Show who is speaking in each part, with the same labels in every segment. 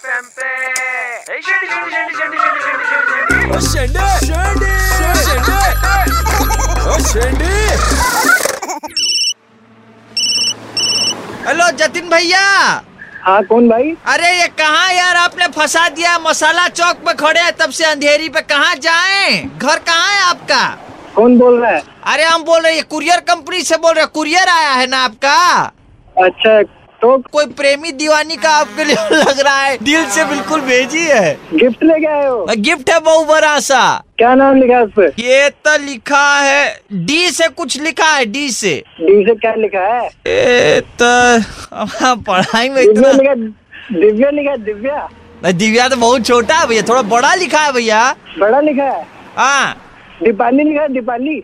Speaker 1: FM पे ए, शेंडी, शेंडी, शेंडी, शेंडी, शेंडी, शेंडी, शेंडी, शेंडी।
Speaker 2: हेलो जतिन भैया।
Speaker 3: हाँ कौन भाई?
Speaker 2: अरे ये कहाँ यार? आपने फंसा दिया मसाला चौक पे खड़े हैं तब से अंधेरी पे कहाँ जाएँ? घर कहाँ है आपका?
Speaker 3: कौन बोल रहा है?
Speaker 2: अरे हम बोल रहे हैं कुरियर कंपनी से बोल रहे हैं कुरियर आया है ना आपका?
Speaker 3: अच्छा तो
Speaker 2: कोई प्रेमी दीवानी का आपके लिए लग रहा है? दिल से बिल्कुल भेजी है।
Speaker 3: गिफ्ट लेके आए हो?
Speaker 2: गिफ्ट है बहु बड़ा सा
Speaker 3: क्या नाम लिखा है उस पे?
Speaker 2: ये तो लिखा है डी से कुछ लिखा है डी से।
Speaker 3: डी से क्या लिखा है?
Speaker 2: ए तो पढ़ाई में
Speaker 3: दिव्या
Speaker 2: इतना
Speaker 3: लिखा दिव्या लिखा है दिव्या?
Speaker 2: दिव्या तो बहुत छोटा है भैया थोड़ा बड़ा लिखा है भैया।
Speaker 3: बड़ा लिखा है?
Speaker 2: हाँ।
Speaker 3: दीपाली लिखा है दीपाली?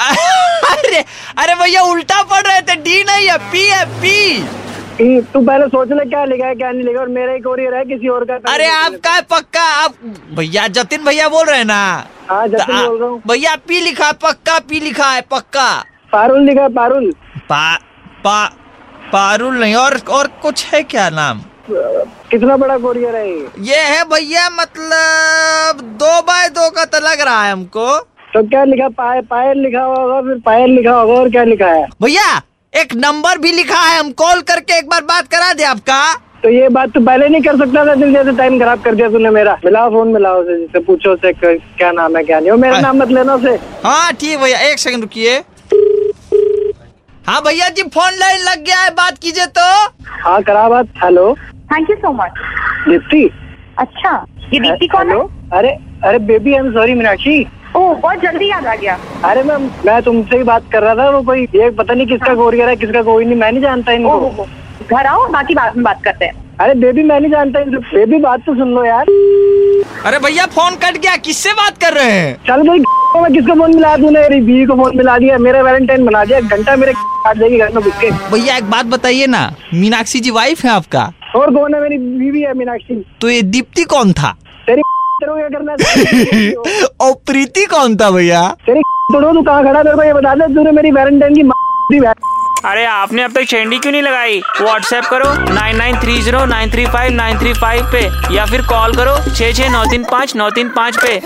Speaker 2: अरे अरे भैया उल्टा पढ़ रहे थे डी नहीं है पी है पी।
Speaker 3: तू पहले सोच ले क्या लिखा है क्या नहीं लिखा और मेरा ही कोरियर है किसी और का
Speaker 2: अरे आपका है पक्का आप भैया जतिन भैया बोल रहे हैं ना?
Speaker 3: हाँ जतिन बोल रहा हूँ।
Speaker 2: भैया पी लिखा है पक्का पी लिखा है पक्का।
Speaker 3: पारुल लिखा है पारुल।
Speaker 2: पा पा पारुल नहीं और और कुछ है क्या नाम?
Speaker 3: कितना बड़ा कोरियर है ये?
Speaker 2: ये है भैया मतलब दो बाय दो का तो लग रहा है हमको।
Speaker 3: तो क्या लिखा पाय पायल लिखा होगा फिर पायल लिखा होगा और क्या लिखा है?
Speaker 2: भैया एक नंबर भी लिखा है हम कॉल करके एक बार बात करा दे आपका।
Speaker 3: तो ये बात तो पहले नहीं कर सकता था जैसे टाइम खराब कर दिया तूने मेरा। मिलाओ फ़ोन मिलाओ उसे जिससे पूछो क- क्या नाम है क्या नहीं। और मेरा नाम मत लेना उसे।
Speaker 2: हाँ ठीक भैया एक सेकंड रुकिए। हाँ भैया जी फ़ोन लाइन लग गया है बात कीजिए तो।
Speaker 3: हाँ करा बात hello.
Speaker 4: Thank you so much
Speaker 3: Deepti.
Speaker 4: अच्छा ये दीप्ति कौन है?
Speaker 3: अरे अरे baby I am sorry Meenakshi.
Speaker 4: Oh बहुत जल्दी याद आ गया।
Speaker 3: अरे मैम मैं तुमसे ही बात कर रहा था वो कोई ये पता नहीं किसका कोरियर है किसका कोई नहीं मैं नहीं जानता इनको।
Speaker 4: हो, हो। घर आओ बाकी बाद में बात करते हैं।
Speaker 3: अरे बेबी मैं नहीं जानता इनको बेबी बात तो सुन लो यार।
Speaker 2: अरे भैया फ़ोन कट गया किससे बात कर रहे हैं?
Speaker 3: चल भाई मैं किसको फ़ोन मिला तूने मेरी बीवी को फ़ोन मिला दिया मेरा वैलेंटाइन बना दिया घंटा मेरे काट जाएगी घर में घुस के।
Speaker 2: भैया एक बात बताइए ना मीनाक्षी जी वाइफ है आपका?
Speaker 3: और कौन है मेरी बीवी है मीनाक्षी?
Speaker 2: तो ये दीप्ति कौन था?
Speaker 3: तेरी क्या करना है?
Speaker 2: और प्रीति कौन था भैया?
Speaker 3: तोड़ो तू कहाँ खड़ा तेरे को ये बता दे तूने मेरी वैलेंटाइन की।
Speaker 1: अरे आपने अब तक शेंडी क्यों नहीं लगाई? व्हाट्सएप करो nine nine three zero nine three five nine three five पे या फिर कॉल करो छः छः नौ तीन पाँच नौ तीन पाँच पे।